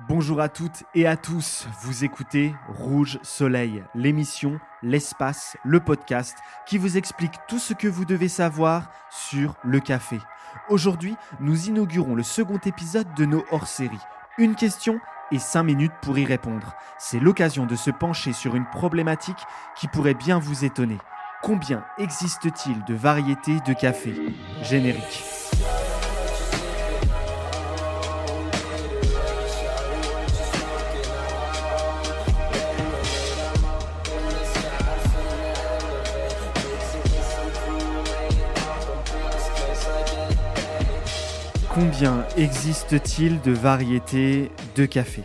Bonjour à toutes et à tous, vous écoutez Rouge Soleil, l'émission, l'espace, le podcast qui vous explique tout ce que vous devez savoir sur le café. Aujourd'hui, nous inaugurons le second épisode de nos hors-séries. Une question et 5 minutes pour y répondre. C'est l'occasion de se pencher sur une problématique qui pourrait bien vous étonner. Combien existe-t-il de variétés de café? Générique. Combien existe-t-il de variétés de café?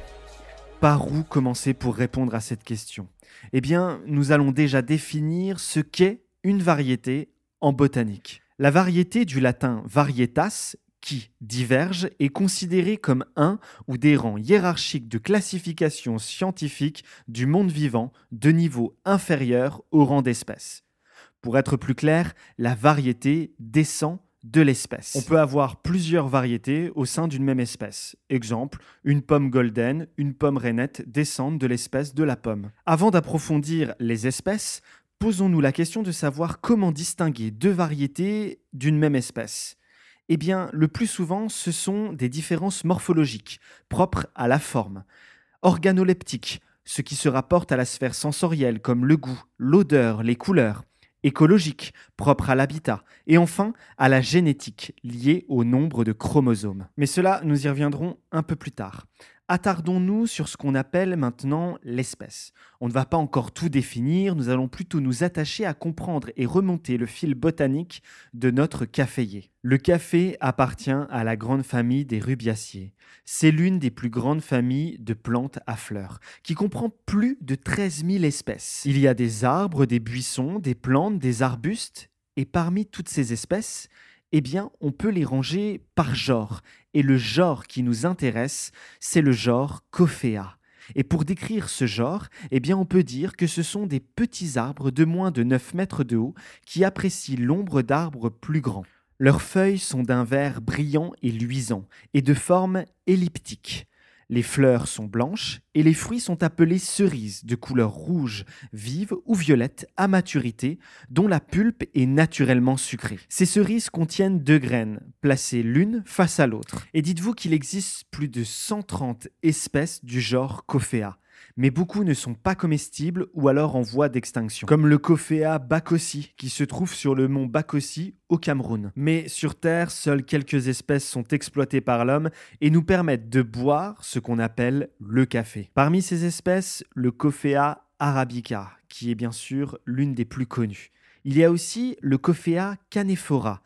Par où commencer pour répondre à cette question? Eh bien, nous allons déjà définir ce qu'est une variété en botanique. La variété du latin varietas, qui diverge, est considérée comme un ou des rangs hiérarchiques de classification scientifique du monde vivant de niveau inférieur au rang d'espèce. Pour être plus clair, la variété descend de l'espèce. On peut avoir plusieurs variétés au sein d'une même espèce. Exemple, une pomme golden, une pomme rainette descendent de l'espèce de la pomme. Avant d'approfondir les espèces, posons-nous la question de savoir comment distinguer deux variétés d'une même espèce. Eh bien, le plus souvent, ce sont des différences morphologiques, propres à la forme. Organoleptiques, ce qui se rapporte à la sphère sensorielle comme le goût, l'odeur, les couleurs écologique, propre à l'habitat, et enfin à la génétique, liée au nombre de chromosomes. Mais cela, nous y reviendrons un peu plus tard. Attardons-nous sur ce qu'on appelle maintenant l'espèce. On ne va pas encore tout définir, nous allons plutôt nous attacher à comprendre et remonter le fil botanique de notre caféier. Le café appartient à la grande famille des rubiaciers. C'est l'une des plus grandes familles de plantes à fleurs, qui comprend plus de 13 000 espèces. Il y a des arbres, des buissons, des plantes, des arbustes, et parmi toutes ces espèces, eh bien, on peut les ranger par genre. Et le genre qui nous intéresse, c'est le genre Coffea. Et pour décrire ce genre, eh bien, on peut dire que ce sont des petits arbres de moins de 9 mètres de haut qui apprécient l'ombre d'arbres plus grands. Leurs feuilles sont d'un vert brillant et luisant, et de forme elliptique. Les fleurs sont blanches et les fruits sont appelés cerises de couleur rouge, vive ou violette à maturité, dont la pulpe est naturellement sucrée. Ces cerises contiennent deux graines, placées l'une face à l'autre. Et dites-vous qu'il existe plus de 130 espèces du genre Coffea mais beaucoup ne sont pas comestibles ou alors en voie d'extinction, comme le Coffea bacosi qui se trouve sur le mont Bakosi au Cameroun. Mais sur Terre, seules quelques espèces sont exploitées par l'homme et nous permettent de boire ce qu'on appelle le café. Parmi ces espèces, le Coffea arabica, qui est bien sûr l'une des plus connues. Il y a aussi le Coffea canephora,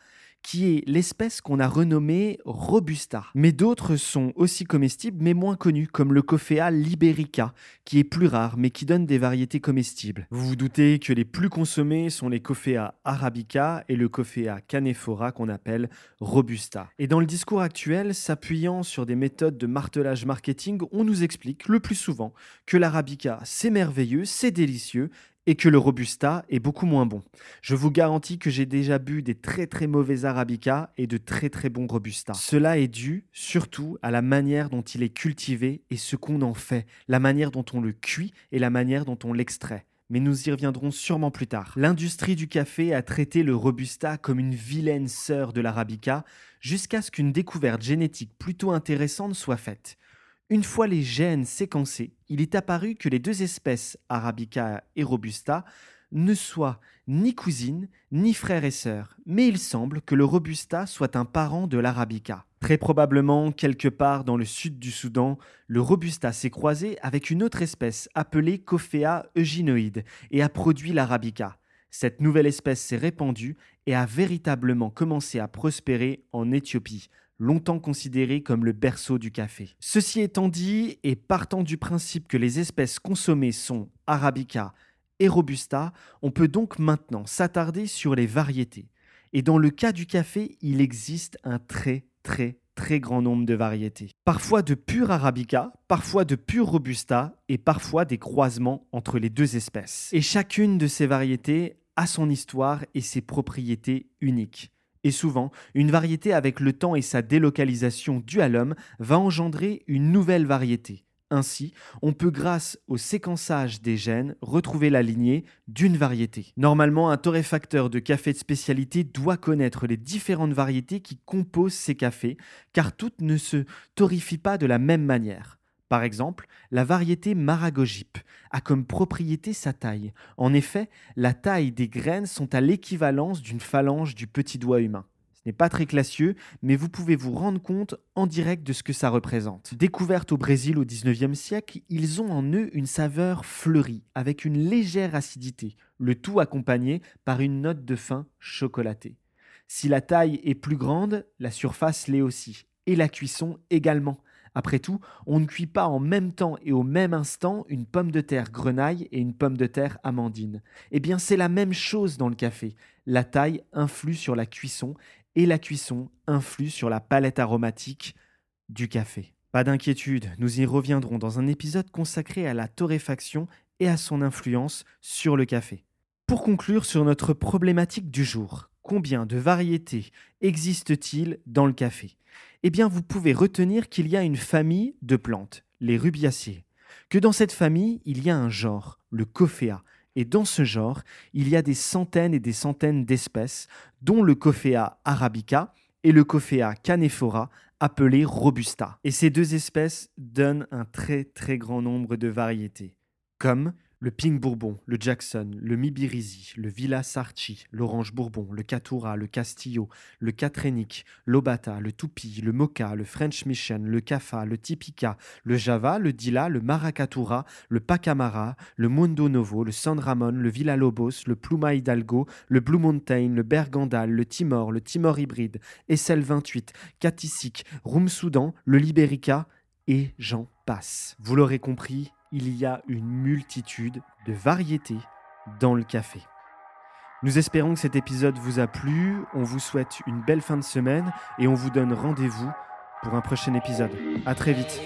qui est l'espèce qu'on a renommée Robusta. Mais d'autres sont aussi comestibles mais moins connus, comme le Coffea liberica, qui est plus rare mais qui donne des variétés comestibles. Vous vous doutez que les plus consommés sont les Coffea arabica et le Coffea canephora qu'on appelle Robusta. Et dans le discours actuel, s'appuyant sur des méthodes de martelage marketing, on nous explique le plus souvent que l'arabica c'est merveilleux, c'est délicieux et que le Robusta est beaucoup moins bon. Je vous garantis que j'ai déjà bu des très très mauvais Arabica et de très très bons Robusta. Cela est dû surtout à la manière dont il est cultivé et ce qu'on en fait, la manière dont on le cuit et la manière dont on l'extrait. Mais nous y reviendrons sûrement plus tard. L'industrie du café a traité le Robusta comme une vilaine sœur de l'Arabica jusqu'à ce qu'une découverte génétique plutôt intéressante soit faite. Une fois les gènes séquencés, il est apparu que les deux espèces, Arabica et Robusta, ne soient ni cousines, ni frères et sœurs, mais il semble que le Robusta soit un parent de l'Arabica. Très probablement, quelque part dans le sud du Soudan, le Robusta s'est croisé avec une autre espèce appelée Coffea euginoide et a produit l'Arabica. Cette nouvelle espèce s'est répandue et a véritablement commencé à prospérer en Éthiopie, longtemps considéré comme le berceau du café. Ceci étant dit, et partant du principe que les espèces consommées sont Arabica et Robusta, on peut donc maintenant s'attarder sur les variétés. Et dans le cas du café, il existe un très très très grand nombre de variétés. Parfois de pur Arabica, parfois de pur Robusta et parfois des croisements entre les deux espèces. Et chacune de ces variétés a son histoire et ses propriétés uniques. Et souvent, une variété avec le temps et sa délocalisation due à l'homme va engendrer une nouvelle variété. Ainsi, on peut grâce au séquençage des gènes retrouver la lignée d'une variété. Normalement, un torréfacteur de café de spécialité doit connaître les différentes variétés qui composent ces cafés, car toutes ne se torrifient pas de la même manière. Par exemple, la variété Maragojip a comme propriété sa taille. En effet, la taille des graines sont à l'équivalence d'une phalange du petit doigt humain n'est pas très classieux, mais vous pouvez vous rendre compte en direct de ce que ça représente. Découverte au Brésil au 19e siècle, ils ont en eux une saveur fleurie, avec une légère acidité, le tout accompagné par une note de fin chocolatée. Si la taille est plus grande, la surface l'est aussi, et la cuisson également. Après tout, on ne cuit pas en même temps et au même instant une pomme de terre grenaille et une pomme de terre amandine. Eh bien, c'est la même chose dans le café. La taille influe sur la cuisson et la cuisson influe sur la palette aromatique du café. Pas d'inquiétude, nous y reviendrons dans un épisode consacré à la torréfaction et à son influence sur le café. Pour conclure sur notre problématique du jour, combien de variétés existe-t-il dans le café? Eh bien, vous pouvez retenir qu'il y a une famille de plantes, les rubiacées, que dans cette famille, il y a un genre, le Coffea, et dans ce genre, il y a des centaines et des centaines d'espèces, dont le Coffea arabica et le Coffea canephora, appelé robusta. Et ces deux espèces donnent un très très grand nombre de variétés, comme le Pink Bourbon, le Jackson, le Mibirizi, le Villa Sarchi, l'Orange Bourbon, le Catura, le Castillo, le Catrénic, l'Obata, le Tupi, le Mocha, le French Mission, le Cafa, le Tipica, le Java, le Dila, le Maracatura, le Pacamara, le Mundo Novo, le San Ramon, le Villa Lobos, le Pluma Hidalgo, le Blue Mountain, le Bergandal, le Timor, le Timor Hybride, Essel 28, Catisic, Rum Soudan, le Liberica, et j'en passe. Vous l'aurez compris, il y a une multitude de variétés dans le café. Nous espérons que cet épisode vous a plu, on vous souhaite une belle fin de semaine et on vous donne rendez-vous pour un prochain épisode. À très vite.